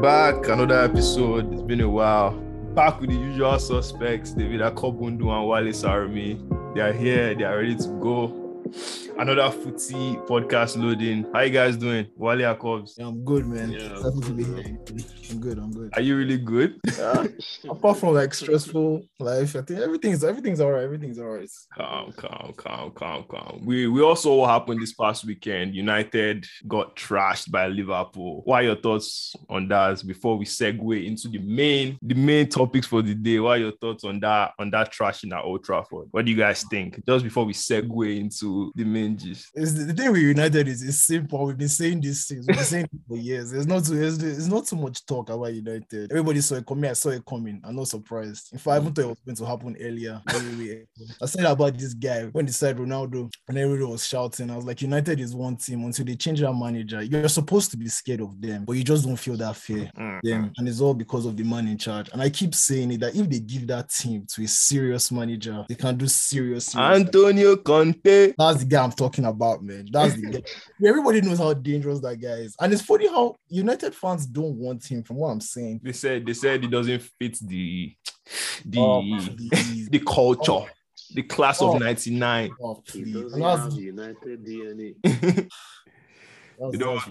back. Another episode. It's been a while. Back with the usual suspects, David Akobundu and Wale Sarami. They are here. They are ready to go. Another footy podcast loading. How you guys doing? Wale Akobs. Yeah, I'm good, man. Yeah. Happy to be here. I'm good. I'm good. Are you really good? Apart from like stressful life, I think everything's everything's all right. Everything's all right. Calm, calm, calm, calm, calm. We we also what happened this past weekend. United got trashed by Liverpool. What are your thoughts on that before we segue into the main the main topics for the day? What are your thoughts on that on that trashing at Old Trafford? What do you guys think? Just before we segue into the main gist. It's the, the thing with United is it's simple. We've been saying this since we've been saying for years. There's not too there's, there's not too much talk about United. Everybody saw it coming. I saw it coming. I'm not surprised. In fact, I even thought it was going to happen earlier. I said about this guy when they said Ronaldo and everybody was shouting. I was like, United is one team until they change their manager. You're supposed to be scared of them, but you just don't feel that fear. Mm. them, and it's all because of the man in charge. And I keep saying it that if they give that team to a serious manager, they can do serious. serious Antonio Conte. that's the guy I'm talking about, man. That's the guy. Everybody knows how dangerous that guy is, and it's funny how United fans don't want him. From what I'm saying, They said they said he doesn't fit the the Oh, the culture, oh. the class Oh. of 99. Oh, He please. doesn't And that's- United DNA. that's- You don't want-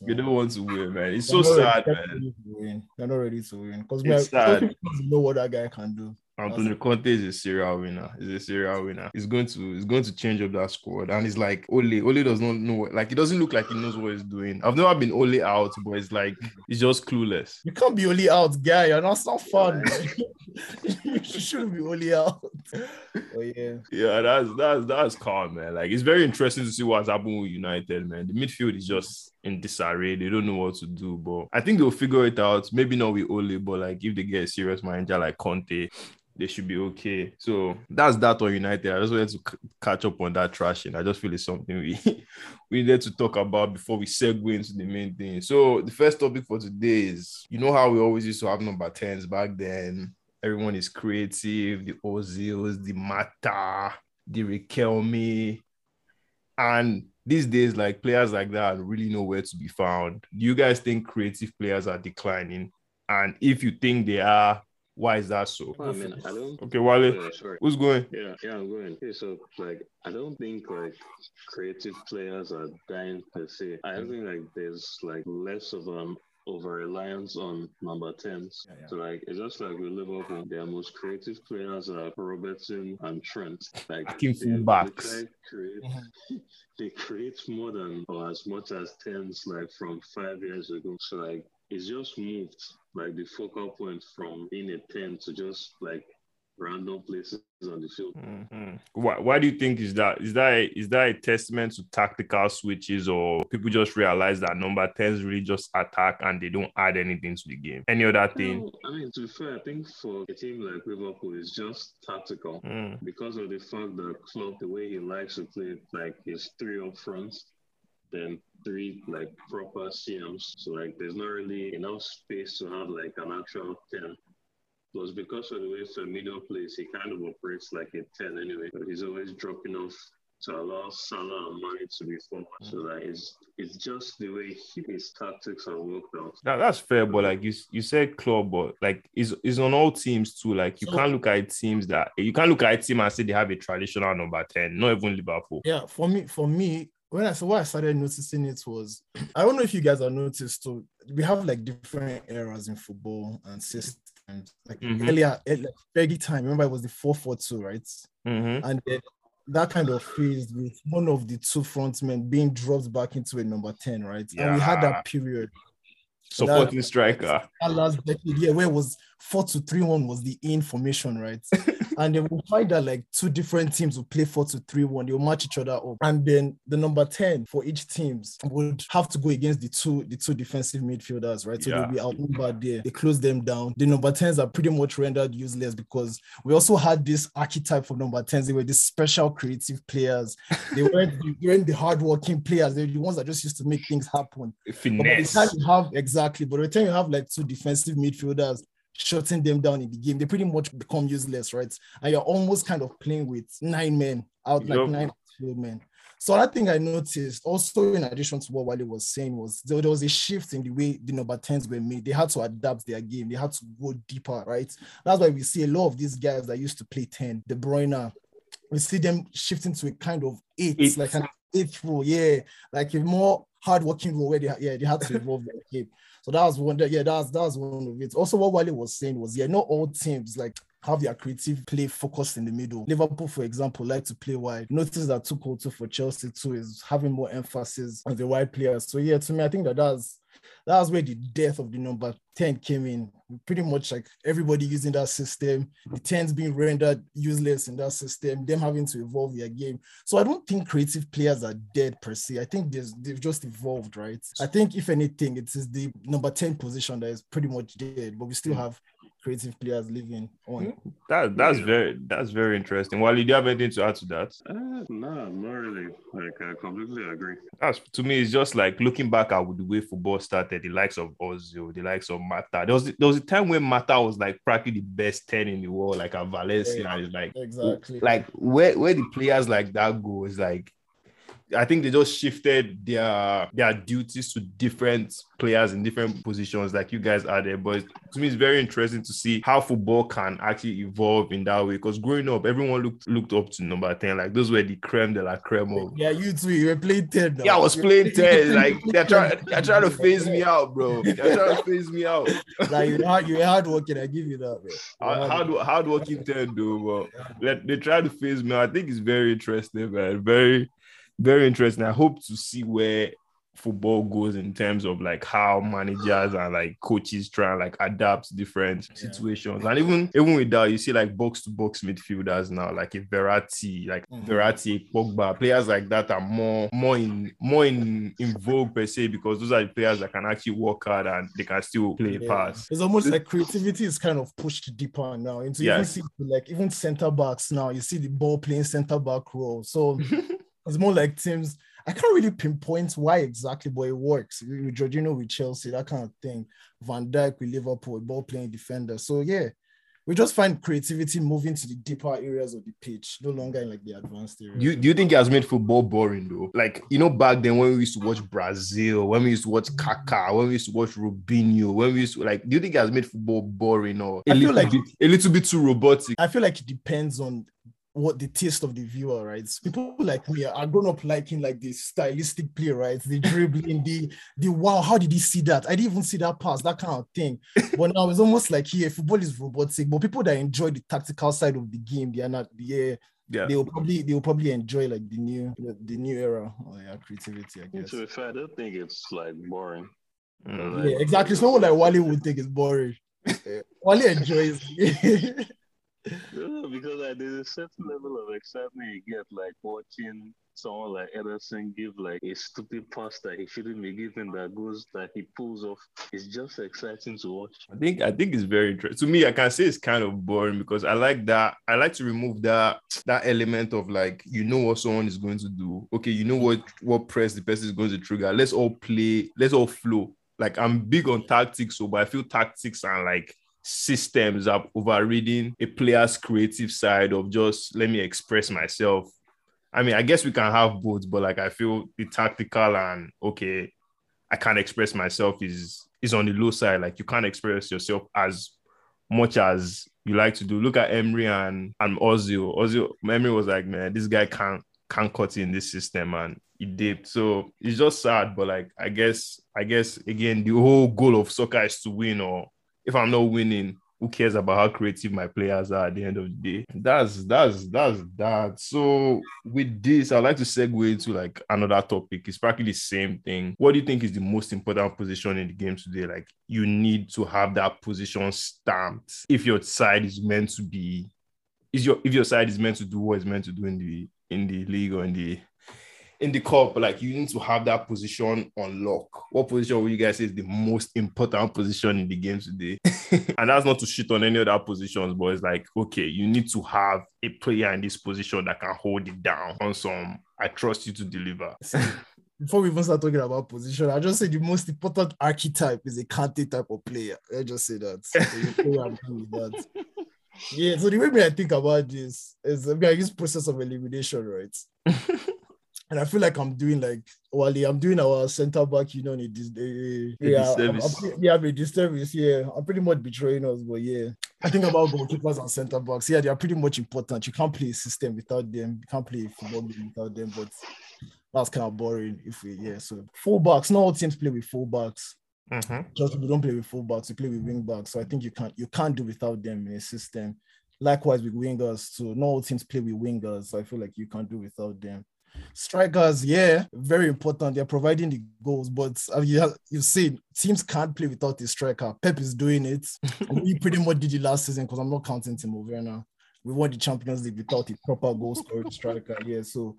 You man. don't want to win, man. It's They're so sad, ready- man. they're not ready to win. They're not ready to win because It's sad. you know what that guy can do. Antonio Conte is a serial winner. He's a serial winner. He's going to he's going to change up that squad. And it's like Ole. Ole does not know like he doesn't look like he knows what he's doing. I've never been Ole out, but it's like he's just clueless. You can't be Ole out, guy. You're not so fun. you shouldn't be Ole out. Oh yeah. Yeah, that's that's that's calm, man. Like it's very interesting to see what's happening with United, man. The midfield is just in disarray. They don't know what to do, but I think they'll figure it out. Maybe not with Ole, but like if they get a serious manager like Conte, they should be okay. So that's that on United. I just wanted to c- catch up on that trashing. I just feel it's something we we needed to talk about before we segue into the main thing. So the first topic for today is you know how we always used to have number 10s back then. Everyone is creative, the Ozils, the Mata, the Riquelme. And these days, like players like that really know where to be found. Do you guys think creative players are declining? And if you think they are, why is that so? I mean, I don't. Okay, Wale, Yeah, sorry. who's going? Yeah, yeah, I'm going. Okay, so like, I don't think like creative players are dying per se. I mm. think like there's like less of an over reliance on number 10s. Yeah, yeah. So like it's just like we live up with Liverpool, their most creative players are Robertson and Trent. Like Attacking they- they fullbacks. try create mm-hmm. they create more than or as much as tens like from five years ago. So like it's just moved like the focal point from being a ten to just like random places on the field. Mm-hmm. Why, why do you think is that? Is that a, is that a testament to tactical switches or people just realize that number 10s really just attack and they don't add anything to the game? Any other thing? I mean, to be fair, I think for a team like Liverpool, it's just tactical mm. because of the fact that Klopp, the way he likes to play, like his three up front, then three like proper CMs. So like there's not really enough space to have like an actual 10 was because of the way Firmino plays, he kind of operates like a 10 anyway. But he's always dropping off to allow Salah and Mane to be forward. Mm. So that is it's just the way he, his tactics are worked out. That's fair, but like you you said, Klopp, but like is is on all teams too. Like you so, can't look at teams that you can't look at a team and say they have a traditional number ten. Not even Liverpool. Yeah, for me, for me. When I what I started noticing it was I don't know if you guys are noticed too. We have like different eras in football and systems like Mhm. earlier, eh, Fergie time, remember it was the 4-4-2, right? Mhm. And then that kind of phase with one of the two frontmen being dropped back into a number 10, right? And we had that period. Supporting striker. That last decade, yeah, where it was four to three one was the information, right? and then we'll find that like two different teams will play four to three one, they'll match each other up, and then the number 10 for each teams would have to go against the two the two defensive midfielders, right? So Yeah. they'll be outnumbered there. They close them down. The number 10s are pretty much rendered useless because we also had this archetype for number 10s. They were these special creative players. They weren't, they weren't the hardworking players, they're the ones that just used to make things happen. But by the time you have exactly, but by the time you have like two defensive midfielders shutting them down in the game, they pretty much become useless, right? And you're almost kind of playing with nine men out, like Yup. nine men. So I think I noticed also in addition to what Wale was saying was there, there was a shift in the way the number 10s were made. They had to adapt their game. They had to go deeper, right? That's why we see a lot of these guys that used to play 10, De Bruyne, we see them shifting to a kind of eight, Eight. like an eighth role, yeah, like a more hardworking role where they yeah they had to evolve their game. So that was one that yeah that's that's one of it. Also, what Wally was saying was yeah, not all teams like have their creative play focused in the middle. Liverpool, for example, like to play wide. Notice that Tuchel too for Chelsea too is having more emphasis on the wide players. So yeah, to me, I think that that's that's where the death of the number 10 came in. Pretty much like everybody using that system, the 10s being rendered useless in that system, them having to evolve their game. So I don't think creative players are dead per se. I think there's, they've just evolved, right? I think if anything, it is the number 10 position that is pretty much dead, but we still mm. have creative players living on. That that's Yeah. very that's very interesting. Wally, do you have anything to add to that? Uh, nah, not really. Like I completely agree. That's to me, it's just like looking back at the way football started, the likes of Ozil, the likes of Mata. There was there was a time when Mata was like practically the best 10 in the world, like at Valencia. Yeah. It's like Exactly. like where where the players like that go is like I think they just shifted their their duties to different players in different positions, like you guys are there. But to me, it's very interesting to see how football can actually evolve in that way. Because growing up, everyone looked looked up to number 10. Like those were the creme de la creme of yeah, you too. You were playing 10 now. yeah, I was playing 10. Like they're trying, they're trying to phase me out, bro. They're trying to phase me out. Like you hard, you were hard working. I give you that. Bro. You were How hard hard, hard working 10 do, but they try to phase me. out. I think it's very interesting, man. Very, very interesting. I hope to see where football goes in terms of like how managers and like coaches try and like adapt different Yeah. situations. And even even with that, you see like box to box midfielders now, like a Verratti, like Mhm. Verratti, Pogba, players like that are more more in more in, in vogue per se because those are the players that can actually work hard and they can still play Yeah. pass. It's almost like creativity is kind of pushed deeper now into Yes. even see like even center backs now. You see the ball playing center back role. So it's more like teams. I can't really pinpoint why exactly, but it works. With Jorginho with Chelsea, that kind of thing. Van Dijk with Liverpool, ball playing defender. So yeah, we just find creativity moving to the deeper areas of the pitch, no longer in like the advanced areas. Do you, do you think it has made football boring though? Like you know, back then when we used to watch Brazil, when we used to watch Kaká, when we used to watch Robinho, when we used to like, do you think it has made football boring or a I feel little like- bit, a little bit too robotic? I feel like it depends on what the taste of the viewer, right? People like me are grown up liking like the stylistic play, right? The dribbling, the the wow, how did he see that? I didn't even see that pass, that kind of thing. But now it's almost like here, football is robotic. But people that enjoy the tactical side of the game, they are not yeah, Yeah, they will probably they will probably enjoy like the new the new era of yeah, creativity, I guess. To be fair, I don't think it's like boring. Mm. Yeah, exactly. Someone like Wally would think it's boring. Wally enjoys Because like, there's a certain level of excitement you get like watching someone like Ederson give like a stupid pass that he shouldn't be giving that goes that he pulls off. It's just exciting to watch. I think I think it's very interesting. To me, I can say it's kind of boring because I like that. I like to remove that that element of like you know what someone is going to do. Okay, you know what what press the person is going to trigger. Let's all play. Let's all flow. Like I'm big on tactics, so but I feel tactics and like systems are overriding a player's creative side of just let me express myself. I mean, I guess we can have both, but like I feel the tactical and okay, I can't express myself is is on the low side. Like you can't express yourself as much as you like to do. Look at Emery and and Ozil. Ozil Emery was like, man, this guy can't can't cut in this system, and he did. So it's just sad, but like I guess I guess again the whole goal of soccer is to win. Or if I'm not winning, who cares about how creative my players are at the end of the day? That's that's that's that. So with this, I'd like to segue into like another topic. It's practically the same thing. What do you think is the most important position in the game today? Like you need to have that position stamped if your side is meant to be is your if your side is meant to do what it's meant to do in the in the league or in the in the cup, like you need to have that position on lock. What position would you guys say is the most important position in the game today? and that's not to shit on any other positions, but it's like, okay, you need to have a player in this position that can hold it down on some. I trust you to deliver. before we even start talking about position, I just say the most important archetype is a Kante type of player. I just say that. So you play and do with that. Yeah, so the way I think about this is I mean, I use process of elimination, right? and I feel like I'm doing like Wally, I'm doing our center back union in this day. Yeah, I'm, I'm, yeah, I'm a disservice. Yeah, I'm pretty much betraying us, but yeah. I think about goalkeepers and center backs. Yeah, they are pretty much important. You can't play a system without them. You can't play football without them, but that's kind of boring if we yeah. So fullbacks, not all teams play with fullbacks. Mhm. Just we don't play with fullbacks, we play with wing backs. So I think you can't you can't do without them in a system. Likewise with wingers, so Not all teams play with wingers, so I feel like you can't do without them. Strikers, yeah, very important. They're providing the goals, but uh, you have, you see, teams can't play without a striker. Pep is doing it. we pretty much did it last season because I'm not counting Timo Werner. We won the Champions League without a proper goal scoring striker. Yeah, so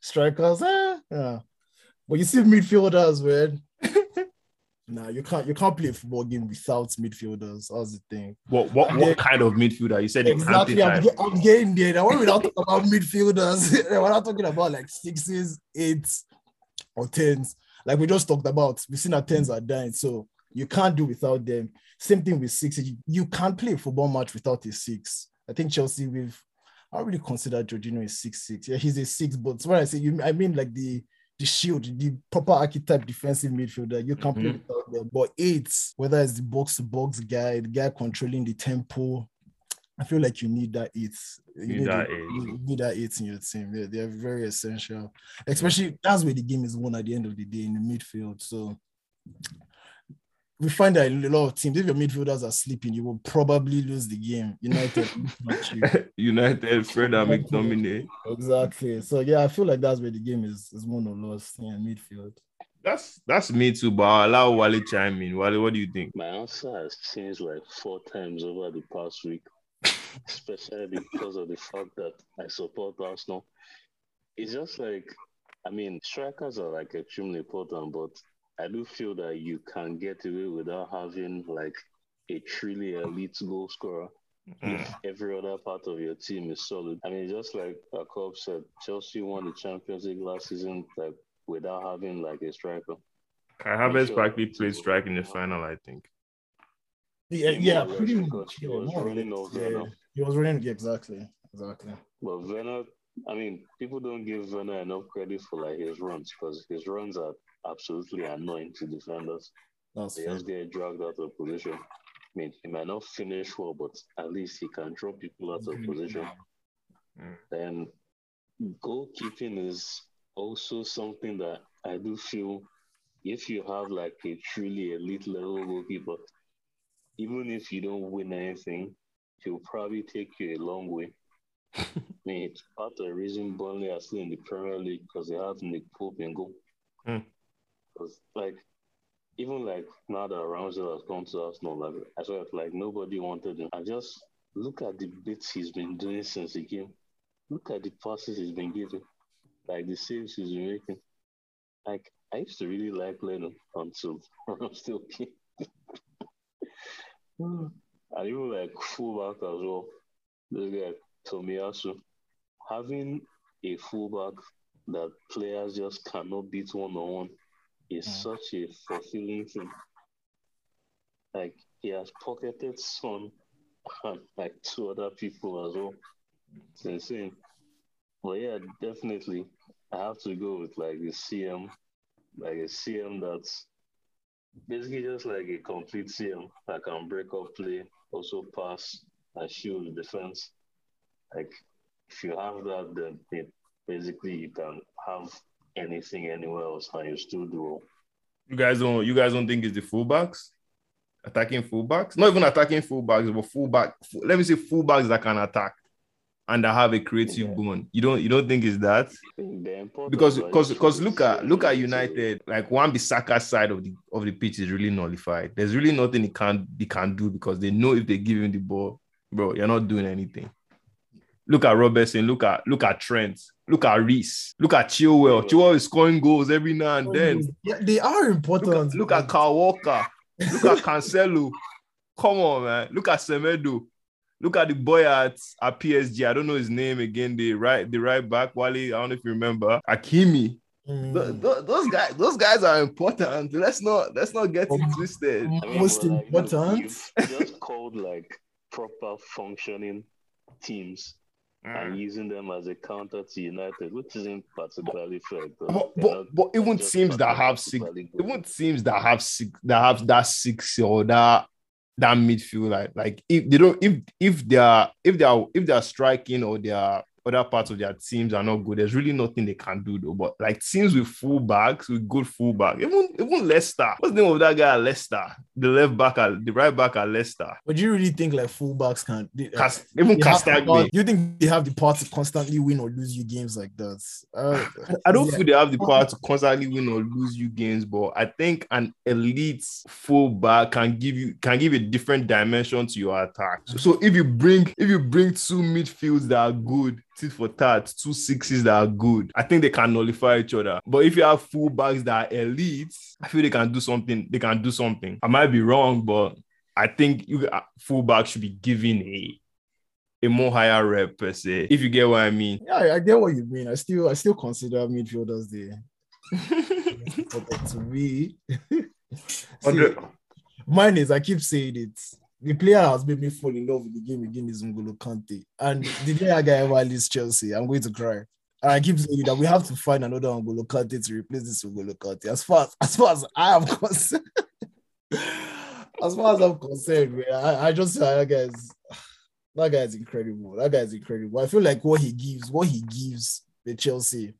strikers, eh, yeah. But you see midfielders, man. Nah, you can't you can't play a football game without midfielders. That's the thing. What what what kind of midfielder? You said Exactly, I'm, I'm getting there. Now, when we're not talking about midfielders, we're not talking about like sixes, eights, or tens. Like we just talked about, we've seen our tens are dying, so you can't do without them. Same thing with sixes. You, you can't play a football match without a six. I think Chelsea, we've I really consider Jorginho a six six. Yeah, he's a six, but when I say you, I mean like the the shield, the proper archetype defensive midfielder. You can play Mhm. without them. But eights, whether it's the box to box guy, the guy controlling the tempo, I feel like you need that eight. You Need that it- eight. You need that eight in your team. Yeah, they're very essential. Especially that's where the game is won at the end of the day in the midfield. So we find that a lot of teams, if your midfielders are sleeping, you will probably lose the game. United. United, Fred and McTominay. exactly. So yeah, I feel like that's where the game is is won or lost. Yeah, midfield. That's that's me too, but I'll allow Wally chime in. Wally, what do you think? My answer has changed like four times over the past week, especially because of the fact that I support Arsenal. It's just like, I mean, strikers are like extremely important, but I do feel that you can get away without having like a truly elite goal scorer Mm. if every other part of your team is solid. I mean, just like Jacob said, Chelsea won the Champions League last season like without having like a striker. Kai Havertz practically played strike in the final, I think. Yeah, Yeah, yeah, more or pretty much. he was more running over yeah. He was running. Yeah, exactly. Exactly. But Werner, I mean, people don't give Werner enough credit for like his runs because his runs are absolutely annoying to defenders. That's They fair. just get dragged out of position. I mean, he might not finish well, but at least he can draw people out of position. Mm. Then goalkeeping is also something that I do feel if you have like a truly elite level goalkeeper, even if you don't win anything, he'll probably take you a long way. I mean, it's part of the reason Burnley are still in the Premier League because they have Nick Pope in goal. Hmm. Because like even like now that Ramsdale has come to Arsenal, like I swear, like nobody wanted him. I just look at the bits he's been doing since he came. Look at the passes he's been giving, like the saves he's been making. Like I used to really like Leno until Ramsdale came. and even like fullback as well. This guy Tomiyasu, having a fullback that players just cannot beat one on one is Mm. such a fulfilling thing. Like he has pocketed Son and like two other people as well. It's insane. But yeah, definitely I have to go with like the CM, like a CM that's basically just like a complete CM that can break up play, also pass and shield the defense. Like if you have that, then it, basically you can have anything anywhere else and you still do. You guys don't you guys don't think it's the fullbacks? Attacking fullbacks? Not even attacking fullbacks, but fullback. fu- Let me say fullbacks that can attack and that have a creative Yeah. bone. You don't you don't think it's that? Because because because look at look at. United, like Wan-Bissaka's side of the of the pitch is really nullified. There's really nothing he can he can do because they know if they give him the ball, bro, you're not doing anything. Look at Robertson, look at look at Trent, look at Reece, look at Chilwell. Chilwell is scoring goals every now and then. yeah, they are Look important. at, look at Kyle Walker. Look at Cancelo. Come on, man. Look at Semedo. Look at the boy at, at PSG. I don't know his name again. The right, the right back, Wally. I don't know if you remember. Hakimi. Mm. Th- th- those guys, those guys are important. Let's not let's not get it Um, twisted. I mean, most but, like, important. You've just called like proper functioning teams. And mm. using them as a counter to United, which isn't particularly fair. But, but, but even teams that have six, even teams that have six, that have that six or that that midfield, like like if they don't, if if they are if they are if they are striking or they are other parts of their teams are not good. There's really nothing they can do though. But like teams with fullbacks, with good fullback, even even Leicester. What's the name of that guy at Leicester? The left back at the right back at Leicester. But do you really think like fullbacks can they, Cas- even Castagne? You think they have the power to constantly win or lose you games like that? Uh, I don't yeah. feel they have the power to constantly win or lose you games, but I think an elite fullback can give you can give a different dimension to your attack. So, so if you bring if you bring two midfields that are good, tit for tat, two sixes that are good, I think they can nullify each other. But if you have fullbacks that are elite, I feel they can do something. They can do something. I might be wrong, but I think you uh, fullback should be given a a more higher rep per se. If you get what I mean. Yeah, I- get what you mean. I still I still consider midfielders the but to me. See, mine is I keep saying it. The player that has made me fall in love with the game again is Ngolo Kante. And the day that guy ever leaves Chelsea, I'm going to cry. And I keep saying that we have to find another Ngolo Kante to replace this Ngolo Kante. As far as, as far as I am concerned, as far as I'm concerned, man, I, I just uh, that guy is that guy is incredible. That guy is incredible. I feel like what he gives, what he gives the Chelsea,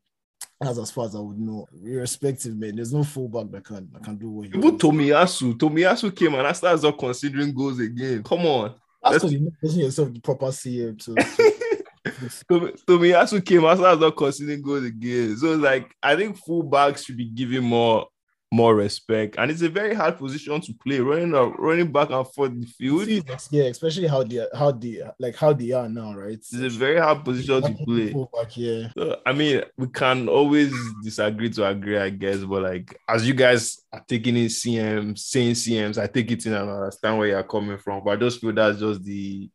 that's as far as I would know. Irrespective, man. There's no fullback that can that can do what he Even. Tomiyasu, Tomiyasu came and I started not considering goals again. Come on. That's because you're not making yourself the proper CM to, Tomi- Tomiyasu came and I started not considering goals again. So like I think fullbacks should be given more more respect. And it's a very hard position to play, running uh, running back and forth the field. yeah, especially how they how they like how they are now, right? It's a very hard position to play. Fullback, yeah. So, I mean, we can always disagree to agree, I guess, but like as you guys are taking in CMs, saying CMs, I take it in and understand where you're coming from. But I just feel that's just the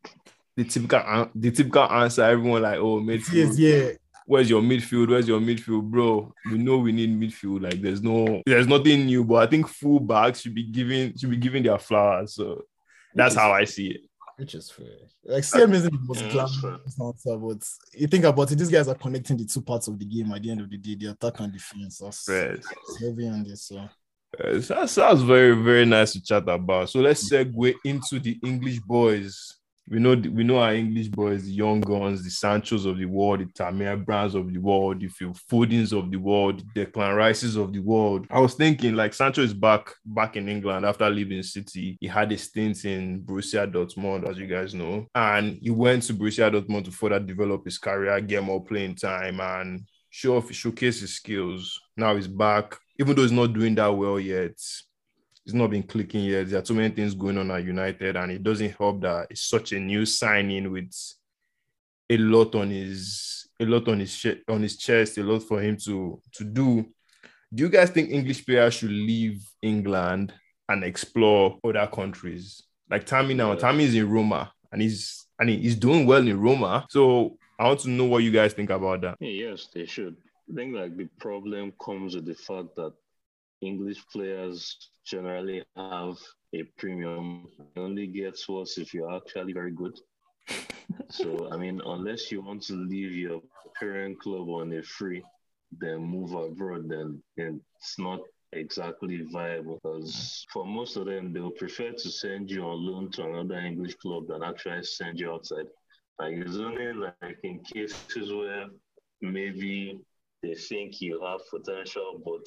the typical the typical answer. Everyone like, oh, midfield. Yes, yeah. Where's your midfield? Where's your midfield, bro? We know we need midfield. Like, there's no, there's nothing new. But I think full fullbacks should be given should be given their flowers. So that's how I see it. Which is fair. Like CM isn't the most glamorous answer, but you think about it, these guys are connecting the two parts of the game at the end of the day, the attack and defense. That's Yes. heavy on this. So that sounds very, very nice to chat about. So let's segue into the English boys. We know we know our English boys, the young guns, the Sanchos of the world, the Tammy Abrahams of the world, the Phil Fodens of the world, the Declan Rices of the world. I was thinking like Sancho is back back in England after leaving City. He had a stint in Borussia Dortmund, as you guys know, and he went to Borussia Dortmund to further develop his career, get more playing time, and show off, showcase his skills. Now he's back, even though he's not doing that well yet. It's not been clicking yet. There are too many things going on at United, and it doesn't help that it's such a new signing with a lot on his a lot on his on his chest, a lot for him to to do. Do you guys think English players should leave England and explore other countries? Like Tammy now, Yeah. Tammy is in Roma, and he's and he's doing well in Roma. So I want to know what you guys think about that. Yes, they should. I think like the problem comes with the fact that English players generally have a premium. Only gets worse if you're actually very good. so I mean, unless you want to leave your parent club on a free, then move abroad, then, then it's not exactly viable because for most of them they'll prefer to send you on loan to another English club than actually send you outside. Like it's only like in cases where maybe they think you have potential, but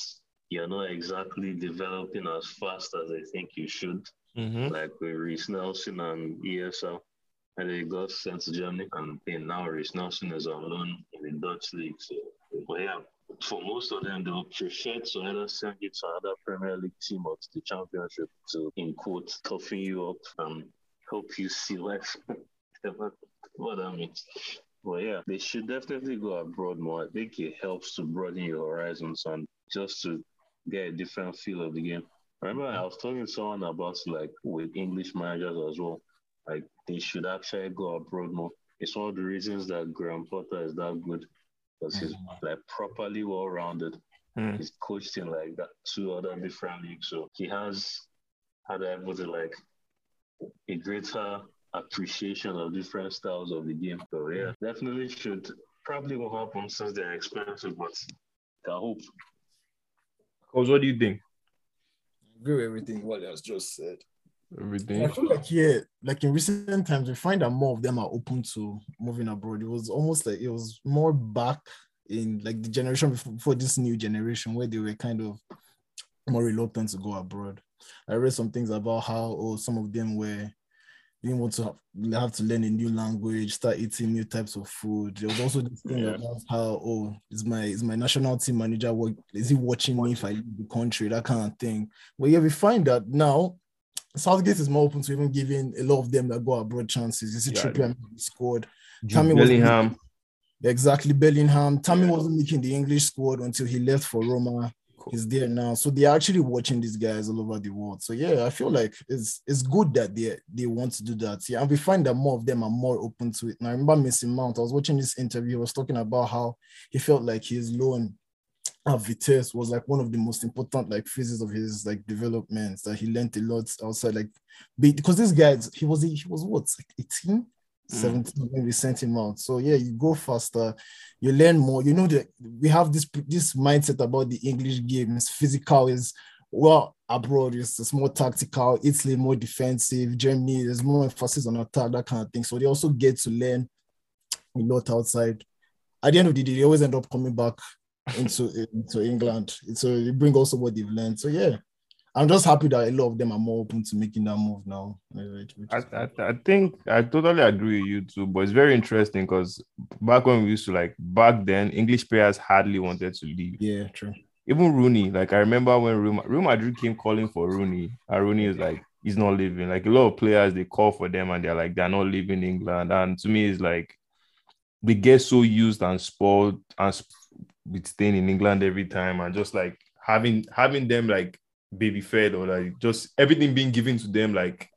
you're not exactly developing as fast as I think you should. Mm-hmm. Like with Reiss Nelson and ESL. And they got sent to Germany and then now Reiss Nelson is on loan in the Dutch league. So but yeah, for most of them they'll prefer to either send you to another Premier League team or to the championship to in quotes toughen you up and help you see life. what that means. Well, yeah, they should definitely go abroad more. I think it helps to broaden your horizons and just to get a different feel of the game. I remember I was talking to someone about like with English managers as well. Like they should actually go abroad more. It's one of the reasons that Graham Potter is that good because he's like properly well rounded. Mm. He's coached in like that two other different leagues, so he has had able to like a greater appreciation of different styles of the game. So yeah, definitely should probably won't happen since they're expensive, but I hope. Cause what do you think? I agree with everything what has just said. Everything. I feel like yeah, like in recent times, we find that more of them are open to moving abroad. It was almost like it was more back in like the generation before, before this new generation where they were kind of more reluctant to go abroad. I read some things about how oh some of them were didn't want to have, have to learn a new language, start eating new types of food. There was also this thing Yeah. about how oh is my is my national team manager work is he watching me if I leave the country that kind of thing. But yeah, we find that now Southgate is more open to even giving a lot of them that go abroad chances. You see, Yeah. Trippier scored. Tammy was- Bellingham. Exactly, Bellingham. Tammy Yeah. wasn't making the English squad until he left for Roma. He's there now, so they're actually watching these guys all over the world. So yeah, I feel like it's it's good that they they want to do that. Yeah, and we find that more of them are more open to it. And I remember Mason Mount. I was watching this interview. He was talking about how he felt like his loan at Vitesse was like one of the most important like phases of his like developments that he learned a lot outside like because this guy he was he was what like 18 Mm. 17 when we sent so yeah you go faster you learn more. You know that we have this this mindset about the english game is physical is well abroad it's, it's more tactical italy more defensive germany there's more emphasis on attack that kind of thing. So they also get to learn a lot outside. At the end of the day they always end up coming back into into england. So they bring also what they've learned. So yeah i'm just happy that a lot of them are more open to making that move now I, I, I think I totally agree with you too, but it's very interesting because back when we used to like back then, English players hardly wanted to leave. yeah true Even Rooney, like I remember when Real, Ma- Real Madrid came calling for Rooney, and Rooney is like, he's not leaving. Like a lot of players, they call for them and they're like, they're not leaving England. And to me, it's like they get so used and spoiled and with staying in England every time and just like having having them like baby fed or like just everything being given to them like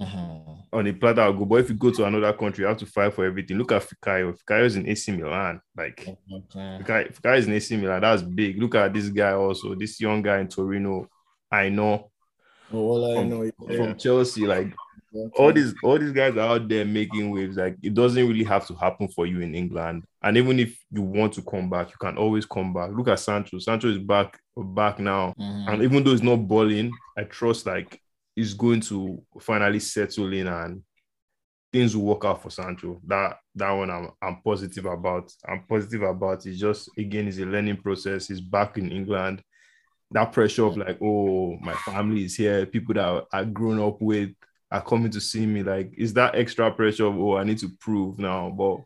mm-hmm. on a platter of gold. But if you go to another country, you have to fight for everything. Look at Fikayo. Fikayo is in AC Milan. Like mm-hmm. Okay. Fikayo, Fikayo is in AC Milan. That's big. Look at this guy also. This young guy in Torino. I know all I from, know is from Chelsea. Like all these all these guys are out there making waves. Like it doesn't really have to happen for you in England. And even if you want to come back, you can always come back. Look at Sancho. Sancho is back back now. Mhm. And even though it's not balling, I trust like he's going to finally settle in and things will work out for Sancho. That that one I'm I'm positive about. I'm positive about. It's just again, it's a learning process. He's back in England. That pressure of like, oh, my family is here, people that I've grown up with are coming to see me. Like, is that extra pressure of oh, I need to prove now? But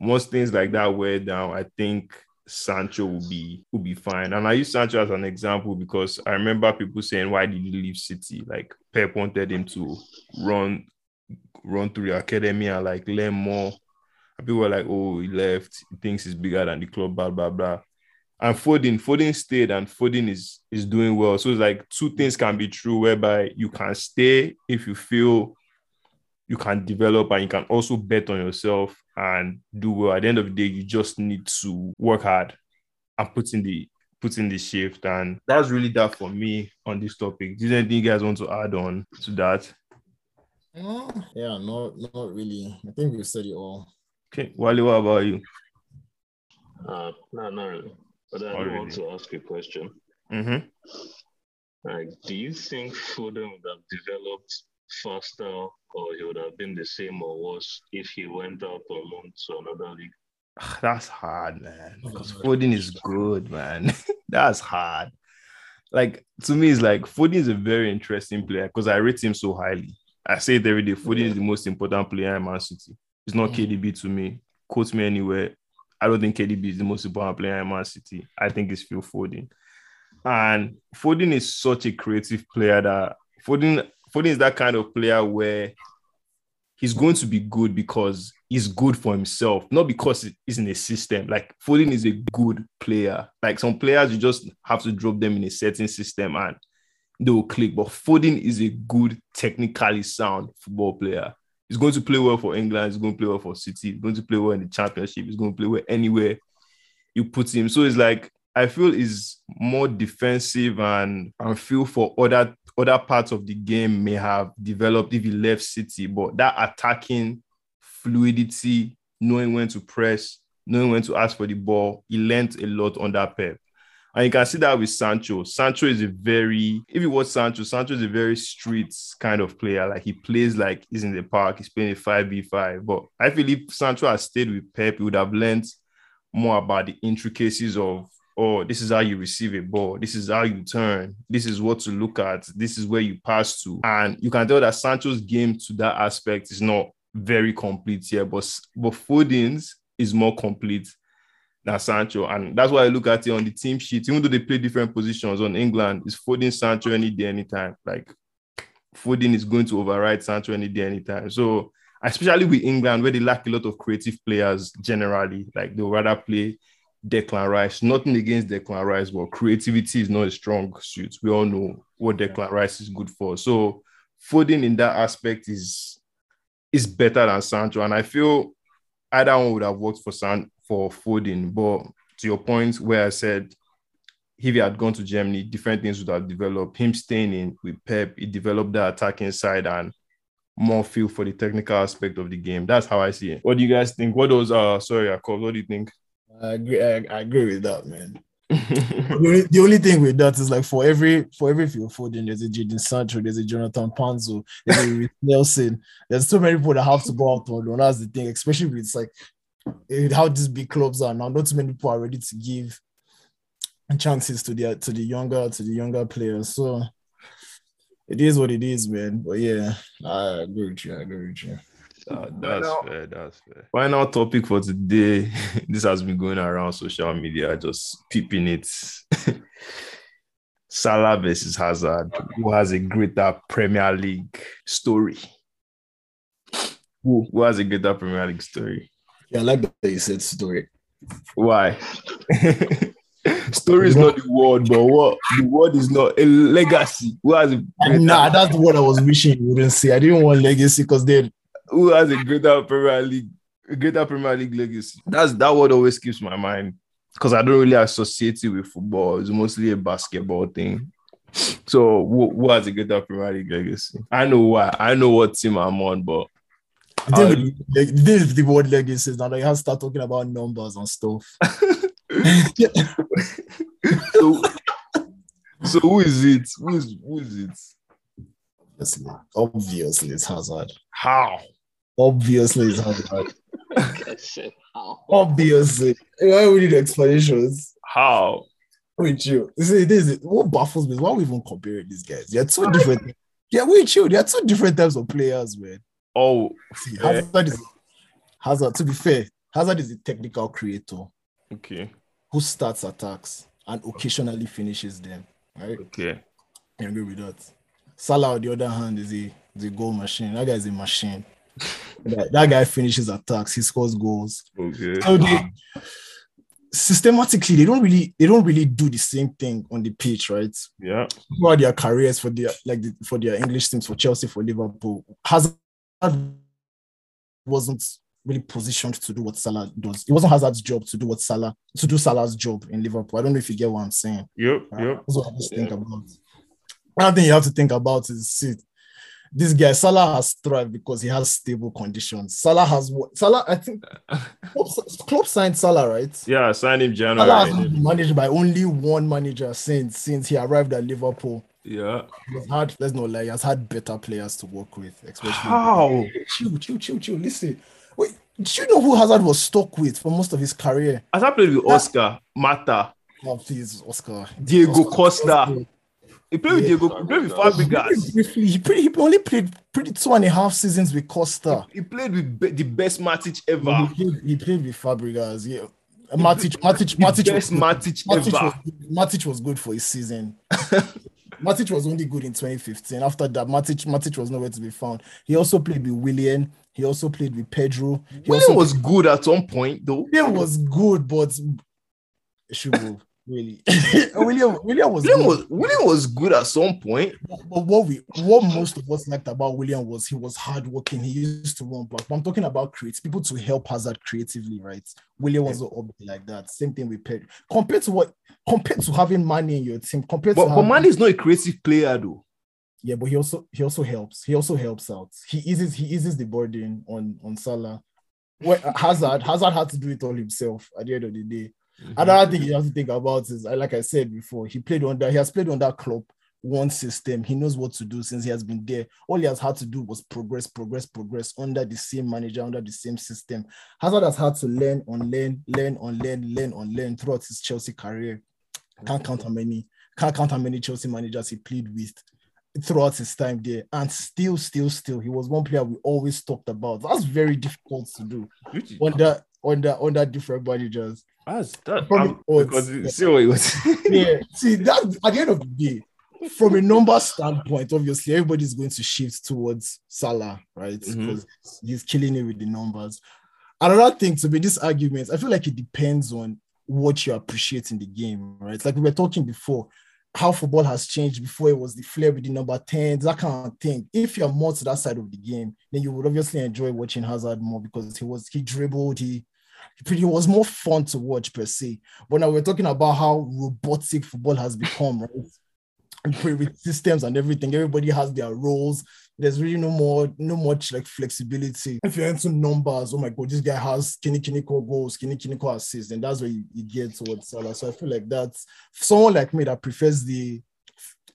most things like that wear down, I think Sancho will be will be fine. And I use Sancho as an example because I remember people saying, "Why did he leave City?" Like Pep wanted him to run run through the academy and like learn more. And people were like, "Oh, he left. He thinks he's bigger than the club." Blah blah blah. And Foden, Foden stayed, and Foden is is doing well. So it's like two things can be true, whereby you can stay if you feel you can develop and you can also bet on yourself and do well. At the end of the day, you just need to work hard and put in the put in the shift. And that's really that for me on this topic. Is there anything you guys want to add on to that? Yeah, not not really. I think we've said it all. Okay, Wally, what about you? Uh, no, not really. But I Not do want to ask you a question. Mm-hmm. Like, do you think Foden would have developed faster or he would have been the same or worse if he went out on loan to another league? That's hard, man. Because Foden is good, man. That's hard. Like to me, it's like Foden is a very interesting player because I rate him so highly. I say it every day. Foden is the most important player in Man City. It's not Mhm. KDB to me. Quote me anywhere. I don't think KDB is the most important player in Man City. I think it's Phil Foden. And Foden is such a creative player that Foden, Foden is that kind of player where he's going to be good because he's good for himself, not because he's in a system. Like Foden is a good player. Like some players, you just have to drop them in a certain system and they will click. But Foden is a good, technically sound football player. He's going to play well for England. He's going to play well for City. He's going to play well in the Championship. He's going to play well anywhere you put him. So it's like I feel is more defensive and and feel for other other parts of the game may have developed if he left City, but that attacking fluidity, knowing when to press, knowing when to ask for the ball, he learned a lot on that Pep. And you can see that with Sancho. Sancho is a very, if you watch Sancho, Sancho is a very street kind of player. Like he plays like he's in the park, he's playing a 5v5. But I feel if Sancho had stayed with Pep, he would have learned more about the intricacies of oh, this is how you receive a ball, this is how you turn, this is what to look at, this is where you pass to. And you can tell that Sancho's game to that aspect is not very complete here, but, but Foden's is more complete than Sancho. And that's why I look at it on the team sheet, even though they play different positions on England, it's Foden, Sancho any day, anytime. Like Foden is going to override Sancho any day, anytime. So especially with England, where they lack a lot of creative players generally, like they'll rather play Declan Rice. Nothing against Declan Rice, but creativity is not a strong suit. We all know what Declan Rice is good for. So Foden in that aspect is is better than Sancho, and I feel either one would have worked for San for Foden. But to your point, where I said if he had gone to Germany, different things would have developed. Him staying in with Pep, he developed the attacking side and more feel for the technical aspect of the game. That's how I see it. What do you guys think? What does uh sorry, I called. What do you think? I agree. I, I agree with that, man. the, only, the only thing with that is like for every for every Phil Foden, there's a Jadon Sancho, there's a Jonathan Panzo, there's a Nelson. There's so many people that have to go out on. That's the thing, especially with it's like how these big clubs are now. Not too many people are ready to give chances to the to the younger to the younger players. So it is what it is, man. But yeah, I agree with you. I agree with you. Uh, that's final, fair. That's fair. Final topic for today. this has been going around social media, just peeping it. Salah versus Hazard. Who has a greater Premier League story? Who, who has a greater Premier League story? Yeah, I like that you said story. Why? story is not the word, but what the word is not a legacy. Who has a nah, that's what I was wishing you wouldn't say. I didn't want legacy because then who has a greater Premier League, a greater Premier League legacy? That's that word always keeps my mind because I don't really associate it with football. It's mostly a basketball thing. So who, who has a greater Premier League legacy? I know why. I know what team I'm on, but this is the word legacy now. They have to start talking about numbers and stuff. so, so who is it? Who is who is it? Obviously, obviously it's Hazard. How? Obviously, it's hard. Obviously. Why we need explanations? How? With you. See, this is what baffles me. Why we even comparing these guys? They're two different. Yeah, with you. They're two different types of players, man. Oh, See, Hazard is Hazard. To be fair, Hazard is a technical creator. Okay. Who starts attacks and occasionally finishes them. Right. Okay. I agree with that. Salah, on the other hand, is a, is a goal machine. That guy is a machine that, that, guy finishes attacks, he scores goals. Okay. So they, systematically, they don't really they don't really do the same thing on the pitch, right? Yeah. Throughout their careers for their like the, for their English teams, for Chelsea, for Liverpool, Hazard wasn't really positioned to do what Salah does. It wasn't Hazard's job to do what Salah to do Salah's job in Liverpool. I don't know if you get what I'm saying. Yep. Yep. That's what I just think about. Another thing you have to think about is see, this guy Salah has thrived because he has stable conditions. Salah has what? Salah, I think Klopp, signed Salah, right? Yeah, signed him January. Salah has been managed by only one manager since since he arrived at Liverpool. Yeah, he's had let's not lie, he has had better players to work with. Especially how chill, chill, chill, chill. Listen, wait, do you know who Hazard was stuck with for most of his career? Hazard played with Oscar, Mata, oh, please, Oscar, Diego Oscar, Costa. Oscar. He played with Diego. He played with Fabregas. Briefly, he, played, he only played pretty two and a half seasons with Costa. He, he played with be, the best Matic ever. He played, he played with Fabregas. Yeah, Matic, Matic, Matic, was, Matic, Matic ever. Was, Matic was good for his season. Matic was only good in 2015. After that, Matic, Matic was nowhere to be found. He also played with Willian. He also played with Pedro. He Willian was good at some point, though. Willian was good, but should move really. Willian Willian was Willian was Willian was good at some point. But, but, what we what most of us liked about Willian was he was hardworking. He used to run back. But I'm talking about creates people to help Hazard creatively, right? Willian was like that. Same thing with Pedro. Compared to what compared to having Mane in your team, compared but, to but Mane is not a creative player though. Yeah, but he also he also helps. He also helps out. He eases he eases the burden on on Salah. Well, Hazard Hazard had to do it all himself at the end of the day. Mhm. Another thing you have to think about is, uh, like I said before, he played under he has played under Klopp one system. He knows what to do since he has been there. All he has had to do was progress, progress, progress under the same manager, under the same system. Hazard has had to learn, unlearn, learn, unlearn, learn, unlearn throughout his Chelsea career. Can't count how many, can't count how many Chelsea managers he played with throughout his time there. And still, still, still, he was one player we always talked about. That's very difficult to do under under under different managers. That's that Probably um, because it- see what it was. Yeah, see that at the end of the day, from a number standpoint, obviously everybody's going to shift towards Salah, right? Because he's killing it with the numbers. Another thing to be this argument, I feel like it depends on what you appreciate in the game, right? Like we were talking before, how football has changed. Before it was the flair with the number 10, that kind of thing. If you're more to that side of the game, then you would obviously enjoy watching Hazard more because he was he dribbled, he he was more fun to watch per se. But now we're talking about how robotic football has become, right? With systems and everything. Everybody has their roles. There's really no more, no much like flexibility. If you're into numbers, oh my god, this guy has skinny Kiniko goals, skinny Kiniko assists, and that's where you, you get towards Salah. So I feel like that's someone like me that prefers the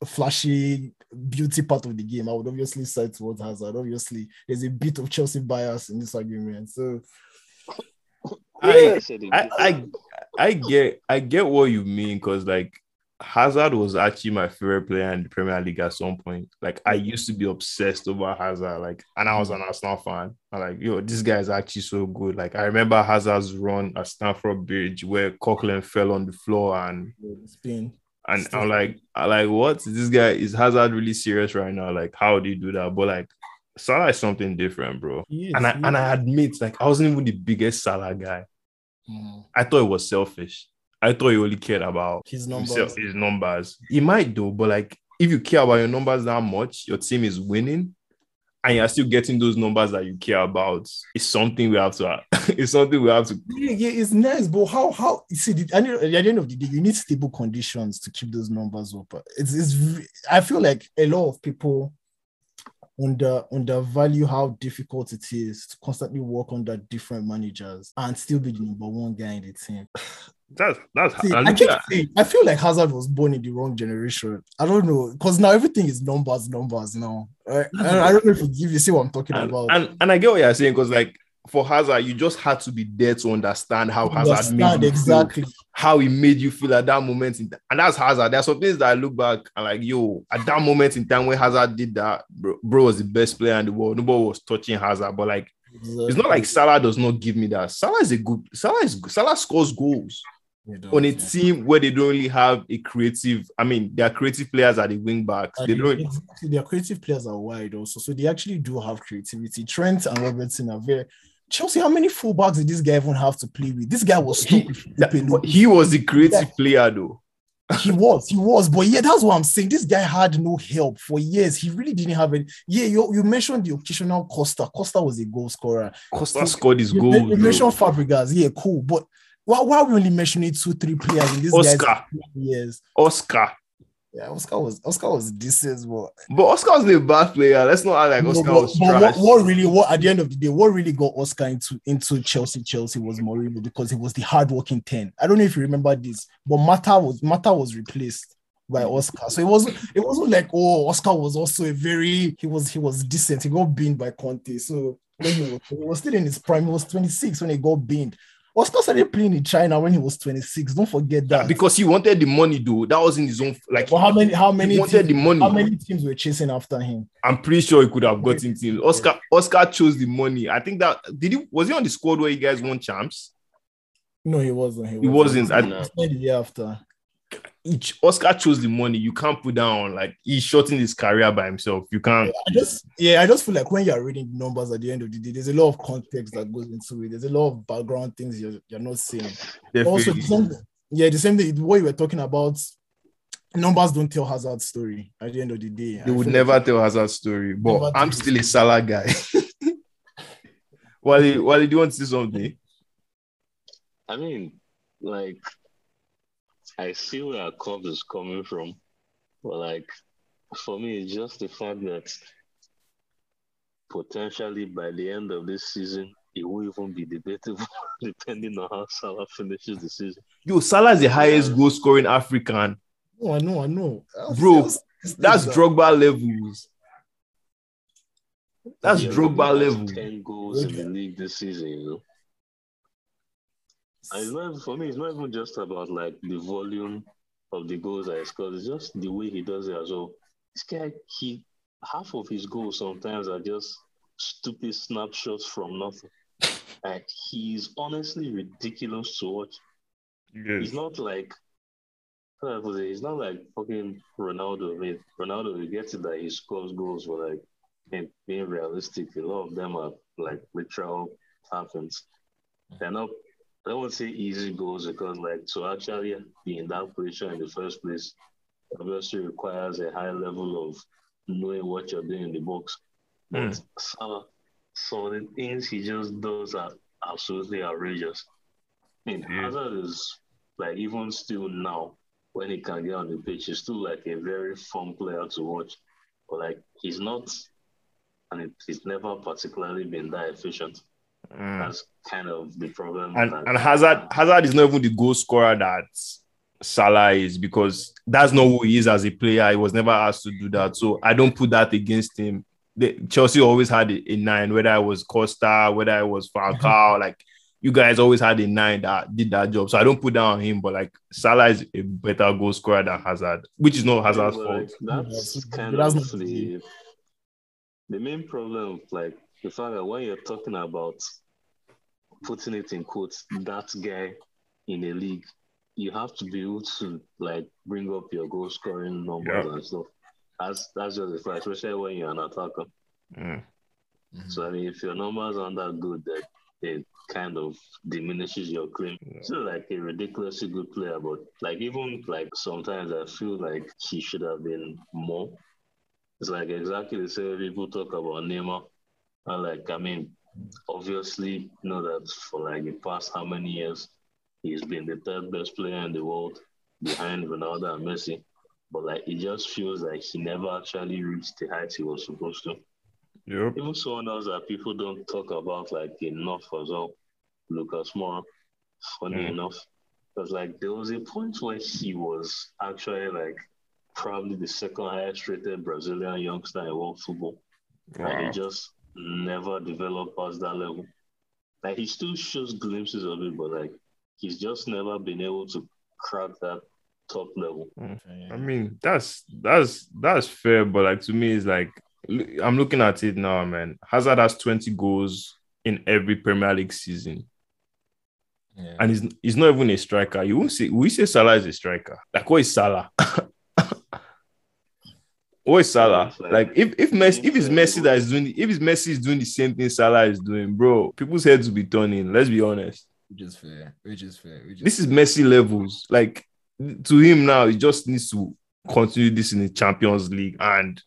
flashy beauty part of the game. I would obviously side towards Hazard. Obviously, there's a bit of Chelsea bias in this argument. So I. I, I, I get, I get what you mean because like Hazard was actually my favorite player in the Premier League at some point. Like I used to be obsessed over Hazard, like, and I was an Arsenal fan. I'm like, yo, this guy is actually so good. Like I remember Hazard's run at Stamford Bridge where Coquelin fell on the floor and Spain. and I'm like, I like what this guy is Hazard really serious right now? Like, how do you do that? But like Salah is something different, bro. Is, And I and. I admit, like, I wasn't even the biggest Salah guy. Mm. I thought it was selfish. I thought he only cared about his numbers. himself, his numbers. He might do, but like if you care about your numbers that much, your team is winning, and you're still getting those numbers that you care about. It's something we have to. it's something we have to. Yeah, yeah, it's nice, but how how you see the at the end of the day, you need stable conditions to keep those numbers up. It's it's I feel like a lot of people under undervalue how difficult it is to constantly work under different managers and still be the number one guy in the team. That's that's. See, I look keep at- saying, I feel like Hazard was born in the wrong generation. I don't know because now everything is numbers, numbers now. Right? I, I don't know if you, if you see what I'm talking and, about. and and I get what you're saying because like for Hazard, you just had to be there to understand how Hazard made Understand you feel, exactly. how he made you feel at that moment in and that's Hazard. There's some things that I look back and like, yo, at that moment in time when Hazard did that, bro, bro was the best player in the world. Nobody was touching Hazard, but like it's not like Salah does not give me that. Salah is a good Salah is Salah scores goals on a yeah. team where they don't really have a creative. I mean, they are creative players at the wing backs. And They don't. exactly, their creative players are wide also, so they actually do have creativity. Trent and Robertson are very. Chelsea, how many fullbacks did this guy even have to play with? This guy was stupid. He, with that- Filipe Luis. he was the creative player though. he was, he was, but yeah, that's what I'm saying. This guy had no help for years. He really didn't have it. Yeah, you, you mentioned the occasional Costa. Costa was a goal scorer. Costa scored his You, goal. you mentioned Fabregas. Yeah, cool. But why, why are we only mentioning two, three players in this guy's Oscar, years? Oscar. Yeah, Oscar was Oscar was decent, but But Oscar's a bad player. Let's not act like No, Oscar but- was but trash. what, what really, what at the end of the day, what really got Oscar into into Chelsea, Chelsea was Mourinho because he was the hardworking ten. I don't know if you remember this, but Mata was Mata was replaced by Oscar, so it wasn't it wasn't like oh Oscar was also a very he was he was decent. He got binned by Conte, so he was, he was still in his prime. He was twenty six when he got binned. Oscar started playing in China when he was twenty six. Don't forget that. because he wanted the money, though. That was in his own. Like, But how many how many wanted the teams, money. how many teams were chasing after him? I'm pretty sure he could have gotten teams. Oscar, Oscar chose the money. I think that did he was he on the squad where you guys won champs? No, he wasn't. He wasn't. I. He spent the year after. Each Oscar chose the money. You can't put down like he's shorting his career by himself. You can't. I just yeah, I just feel like when you're reading the numbers at the end of the day, there's a lot of context that goes into it. There's a lot of background things you're, you're not seeing. Also, the same, yeah, the same thing. What you were talking about, numbers don't tell Hazard's story. At the end of the day, They I would never like- tell Hazard's story, but I'm still a Salah guy. Wally, Wally, do you want to say something? I mean, like, I see where Cobb is coming from, but like, for me, it's just the fact that potentially by the end of this season, it will even be debatable depending on how Salah finishes the season. Yo, Salah is the highest goal scoring African. Oh, I know, I know. Bro, That's Drogba levels. That's Yeah, Drogba he has levels. 10 goals in the league this season, you know. And it's not, for me, it's not even just about like the volume of the goals he scores, it's just the way he does it as well. This guy, he half of his goals sometimes are just stupid snapshots from nothing. Like he's honestly ridiculous to watch. He's not like how do I put it? he's not like fucking Ronaldo. I mean, Ronaldo, we get it that he scores goals, but like and being realistic, a lot of them are like literal happens. They're not I don't want to say easy goals because like to actually be in that position in the first place obviously requires a high level of knowing what you're doing in the box. Hmm. But some, some of the things he just does are absolutely outrageous. I mean, Yeah. Hazard is like even still now when he can get on the pitch, he's still like a very fun player to watch. But like he's not, and it, he's never particularly been that efficient. Mm. That's kind of the problem. And and Hazard Hazard is not even the goal scorer that Salah is because that's not who he is as a player. He was never asked to do that. So I don't put that against him. The, Chelsea always had a, a nine, whether it was Costa, whether it was Falcao, like you guys always had a nine that did that job. So I don't put that on him, but like Salah is a better goal scorer than Hazard, which is not Hazard's But, fault. that's kind that's of the the main problem. Like the fact that when you're talking about putting it in quotes, that guy in a league, you have to be able to like bring up your goal scoring numbers Yeah. and stuff. That's that's just the fact, especially when you're an attacker. Mm. So I mean, if your numbers aren't that good, that it kind of diminishes your claim. Still like a ridiculously good player, but like even like sometimes I feel like he should have been more. It's like exactly the same people talk about Neymar. And like I mean, obviously you know that for like the past how many years he's been the third best player in the world behind Ronaldo and Messi. But like it just feels like he never actually reached the heights he was supposed to Yep. even someone else that people don't talk about like enough as well, Lucas Moura. Funny Mm. enough, because like there was a point where he was actually like probably the second highest rated Brazilian youngster in world football, and he Wow. just never developed past that level. Like he still shows glimpses of it, but like he's just never been able to crack that top level. Mm. I mean, that's that's that's fair, but like to me, it's like I'm looking at it now, man. Hazard has 20 goals in every Premier League season, Yeah. and he's he's not even a striker. You won't say we say Salah is a striker. Like what is Salah? what is Salah? Like if if Messi if it's Messi that is doing if it's Messi is doing the same thing Salah is doing, bro, people's heads will be turning. Let's be honest. which is fair. Which is fair. Which is This is Messi levels. Like to him now, he just needs to continue this in the Champions League and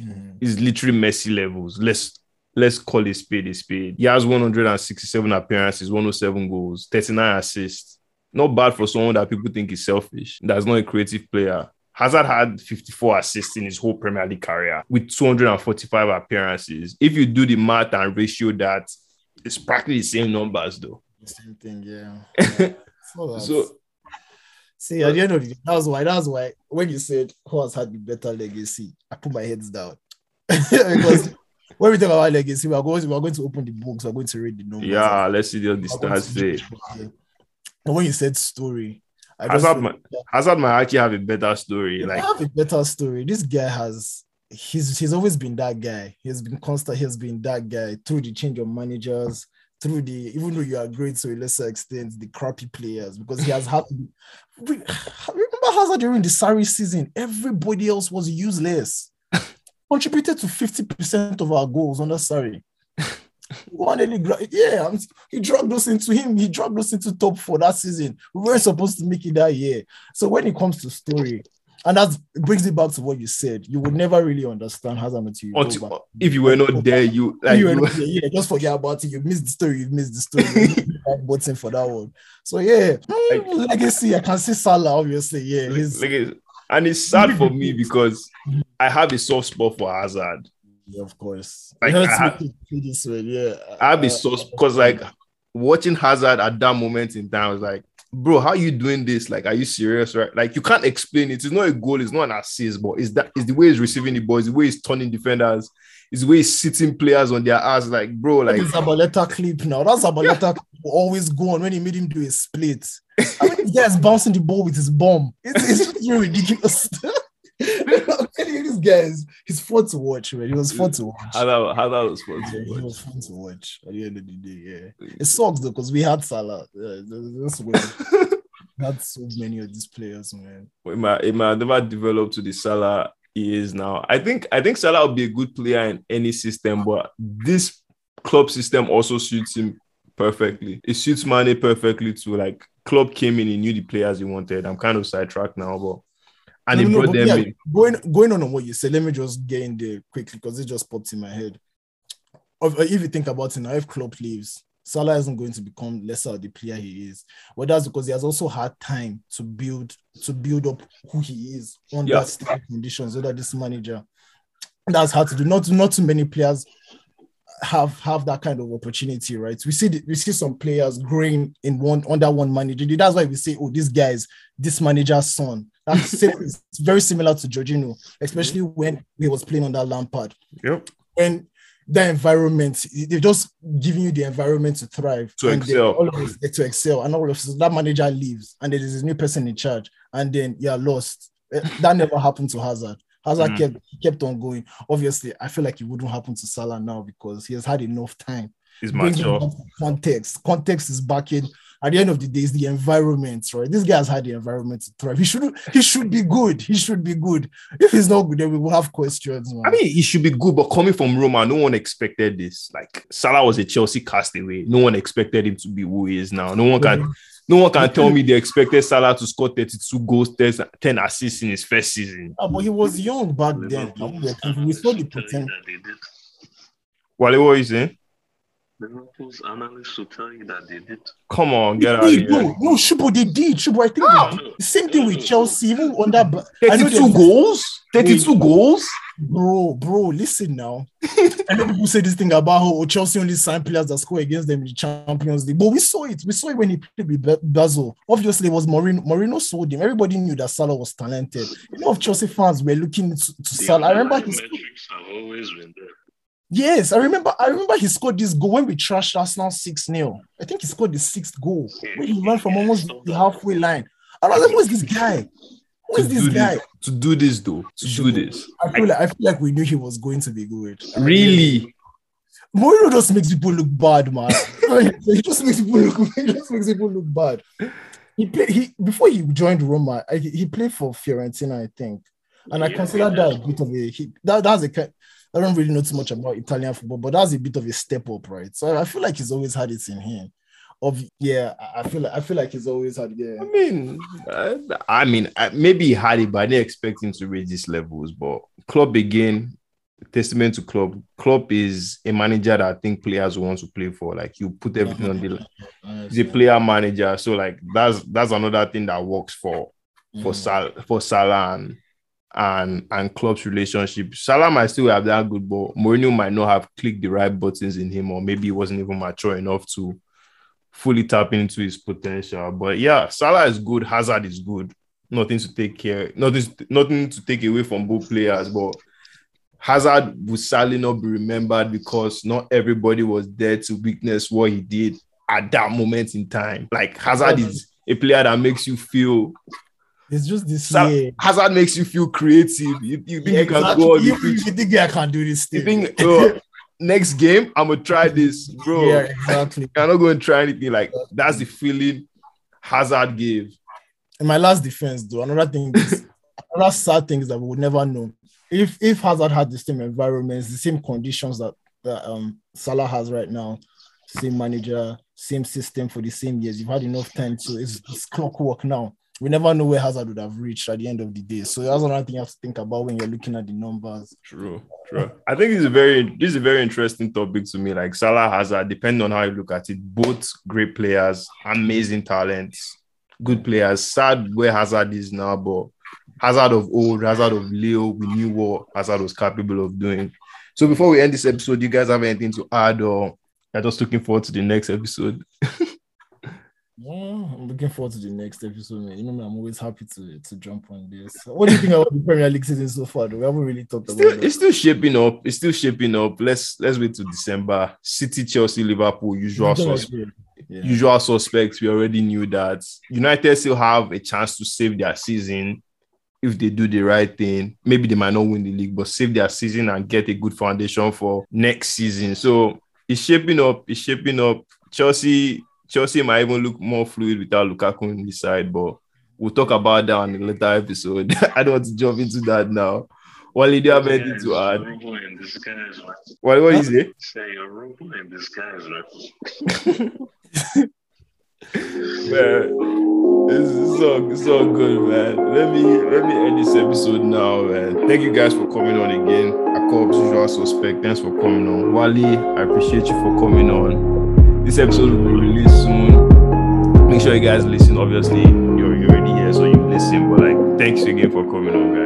Mhm. is literally Messi levels. Let's let's call it spade a spade. He has 167 appearances, 107 goals, 39 assists. Not bad for someone that people think is selfish. That's not a creative player. Hazard had 54 assists in his whole Premier League career with 245 appearances. If you do the math and ratio that, it's practically the same numbers though. the same thing. Yeah. yeah. So, So see, at the end of the day, that's why. That's why when you said who has had the better legacy, I put my heads down because when we talk about legacy, we are going. We are going to open the books. We are going to read the numbers. yeah, let's see what the stats say. judge. And when you said story, I Hazard might, Hazard might actually have a better story. I Like have a better story. This guy has he's he's always been that guy. He's been constant, he has been that guy through the change of managers, through the even though you are great to a lesser extent, the crappy players, because he has had to be Re- remember Hazard during the Sarri season, everybody else was useless. Contributed to 50% of our goals under Sarri. Won any gra- yeah, I'm- he dragged us into him. He dragged us into top four that season. We weren't supposed to make it that year. So when it comes to story, and that brings it back to what you said, you would never really understand Hazard until you go back. if you were not there, you like you were not there, yeah, just forget about it. You missed the story. You missed the story. You're button for that one. So yeah, mm, legacy. I can see Salah. Obviously, yeah. His, like, And it's sad for me because I have a soft spot for Hazard. Yeah, of course. Like, I me ha- to see this way, yeah. I have a Uh, soft because like watching Hazard at that moment in time I was like, bro, how are you doing this? Like, are you serious? Right? Like, you can't explain it. It's not a goal, it's not an assist, but it's that it's the way he's receiving the ball, it's the way he's turning defenders, it's the way he's sitting players on their ass. Like, bro, Like the Zabaleta clip now. That Zabaleta will always go on when he made him do a split. I mean, this guy's bouncing the ball with his bomb. It's, it's really ridiculous. I'm telling you, this guy is he's fun to watch, man. He was fun to watch. Hazard, Hazard was fun to he watch. was fun to watch at the end of the day. Yeah, it sucks though because we had Salah. Yeah, that's weird. we had so many of these players, man. It might, eh, it might never develop to the Salah he is now. I think I think Salah will be a good player in any system, but this Klopp system also suits him perfectly. It suits Mane perfectly too. Like Klopp came in, he knew the players he wanted. I'm kind of sidetracked now, but and No, he brought them yeah, in. Going going on on what you said, let me just get in there quickly because it just popped in my head. Uh, If you think about it now, if Klopp leaves, Salah isn't going to become lesser of the player he is. But that's because he has also had time to build to build up who he is under Yeah. stable conditions under this manager. That's hard to do. Not not too many players have have that kind of opportunity, right? We see the, we see some players growing in one under one manager. That's why we say, oh, this guy is this manager's son. That's very similar to Jorginho, especially when he was playing on that Lampard. Yep. When the environment, they're just giving you the environment to thrive, To and excel. all of to excel, and all of that manager leaves, and there is a new person in charge, and then you're lost. Eh, That never happened to Hazard. Hazard Mm. kept kept on going. Obviously, I feel like it wouldn't happen to Salah now because he has had enough time. He's mature. Context. Context is back in. At the end of the day, it's the environment, right? This guy has had the environment to thrive. He should he should be good. He should be good. If he's not good, then we will have questions. Man. I mean, he should be good, but coming from Roma, no one expected this. Like Salah was a Chelsea castaway. No one expected him to be who he is now. No one can no one can tell me they expected Salah to score 32 goals, 10 10 assists in his first season. Ah, but he was young back then. We saw the analysts will tell you potential. they did. Wale, what are you saying? Liverpool's analysts will tell you that they did. Come on, get out They of here. no, no, Shubo, they did. Shubo, I think they did. same thing with Chelsea, even on that. 32 goals? 32 goals? Bro, bro, listen now. I know people say this thing about how Chelsea only sign players that score against them in the Champions League, but we saw it. We saw it when he played with Ba- Basel. Obviously, it was Mourinho. Mourinho sold him. Everybody knew that Salah was talented. A lot of Chelsea fans were looking to, to Salah. I remember his metrics have always been there. Yes, I remember. I remember he scored this goal when we trashed Arsenal six 0 I think he scored the sixth goal when he ran from almost the halfway line. I was like, "Who is this guy? Who is To this do guy?" this, to do this though, to do this. I feel like I feel like we knew he was going to be good. Really? Mourinho just makes people look bad, man. he just makes people look. He just makes people look bad. He played. He before he joined Roma, I, he played for Fiorentina, I think, and I consider yeah. that a bit of a. He, that that's a. I don't really know too much about Italian football, but that's a bit of a step up, right? So I feel like he's always had it in him. Of yeah, I- I feel like I feel like he's always had yeah. I mean, uh, I mean, uh, maybe he had it, but I didn't expect him to reach these levels. But Klopp again, testament to club. Klopp is a manager that I think players want to play for. Like you put everything on the line. He's a player manager, so like that's that's another thing that works for for Mm. Sal for Salah and and and Klopp's relationship. Salah might still have that good, but Mourinho might not have clicked the right buttons in him, or maybe he wasn't even mature enough to fully tap into his potential. But yeah, Salah is good, Hazard is good. Nothing to take care, nothing, nothing to take away from both players, but Hazard would sadly not be remembered because not everybody was there to witness what he did at that moment in time. Like Hazard is a player that makes you feel It's just this Sa- year. Hazard makes you feel creative. You, you think Yeah, you can exactly. go on You, you think I can do this You thing? think, oh, next game, I'm gonna try this, bro. yeah, exactly. You're not going to try anything like that's the feeling Hazard gave. in my last defense, though, another thing, is, another sad thing is that we would never know if if Hazard had the same environments, the same conditions that that um Salah has right now, same manager, same system for the same years. You've had enough time So it's, it's clockwork now. We never know where Hazard would have reached at the end of the day. So that's another thing you have to think about when you're looking at the numbers. True, true. I think it's a very this is a very interesting topic to me. Like Salah Hazard, depending on how you look at it, both great players, amazing talents, good players. Sad where Hazard is now, but Hazard of old, Hazard of Leo, we knew what Hazard was capable of doing. So before we end this episode, you guys have anything to add or you're just looking forward to the next episode? Yeah, I'm looking forward to the next episode, man. You know me, I'm always happy to to jump on this. What do you think about the Premier League season so far? Though? We haven't really talked about Still, that. it's still shaping up. It's still shaping up. Let's let's wait to December. City, Chelsea, Liverpool, usual suspects. Yeah. Usual suspects. We already knew that United still have a chance to save their season if they do the right thing. Maybe they might not win the league, but save their season and get a good foundation for next season. So it's shaping up. It's shaping up. Chelsea, Chelsea might even look more fluid without Lukaku on the side, but we'll talk about that on a later episode. I don't want to jump into that now. Wally, do you have anything to add? In disguise, man. What, what is it? Say a robo in disguise, man. Man, it's, it's all it's good, man. Let me let me end this episode now, man. Thank you guys for coming on again. Akob's usual suspect. Thanks for coming on. Wally, I appreciate you for coming on. This episode will be released soon. Make sure you guys listen. Obviously, you're, already here, so you listen. But like, thanks again for coming on, guys.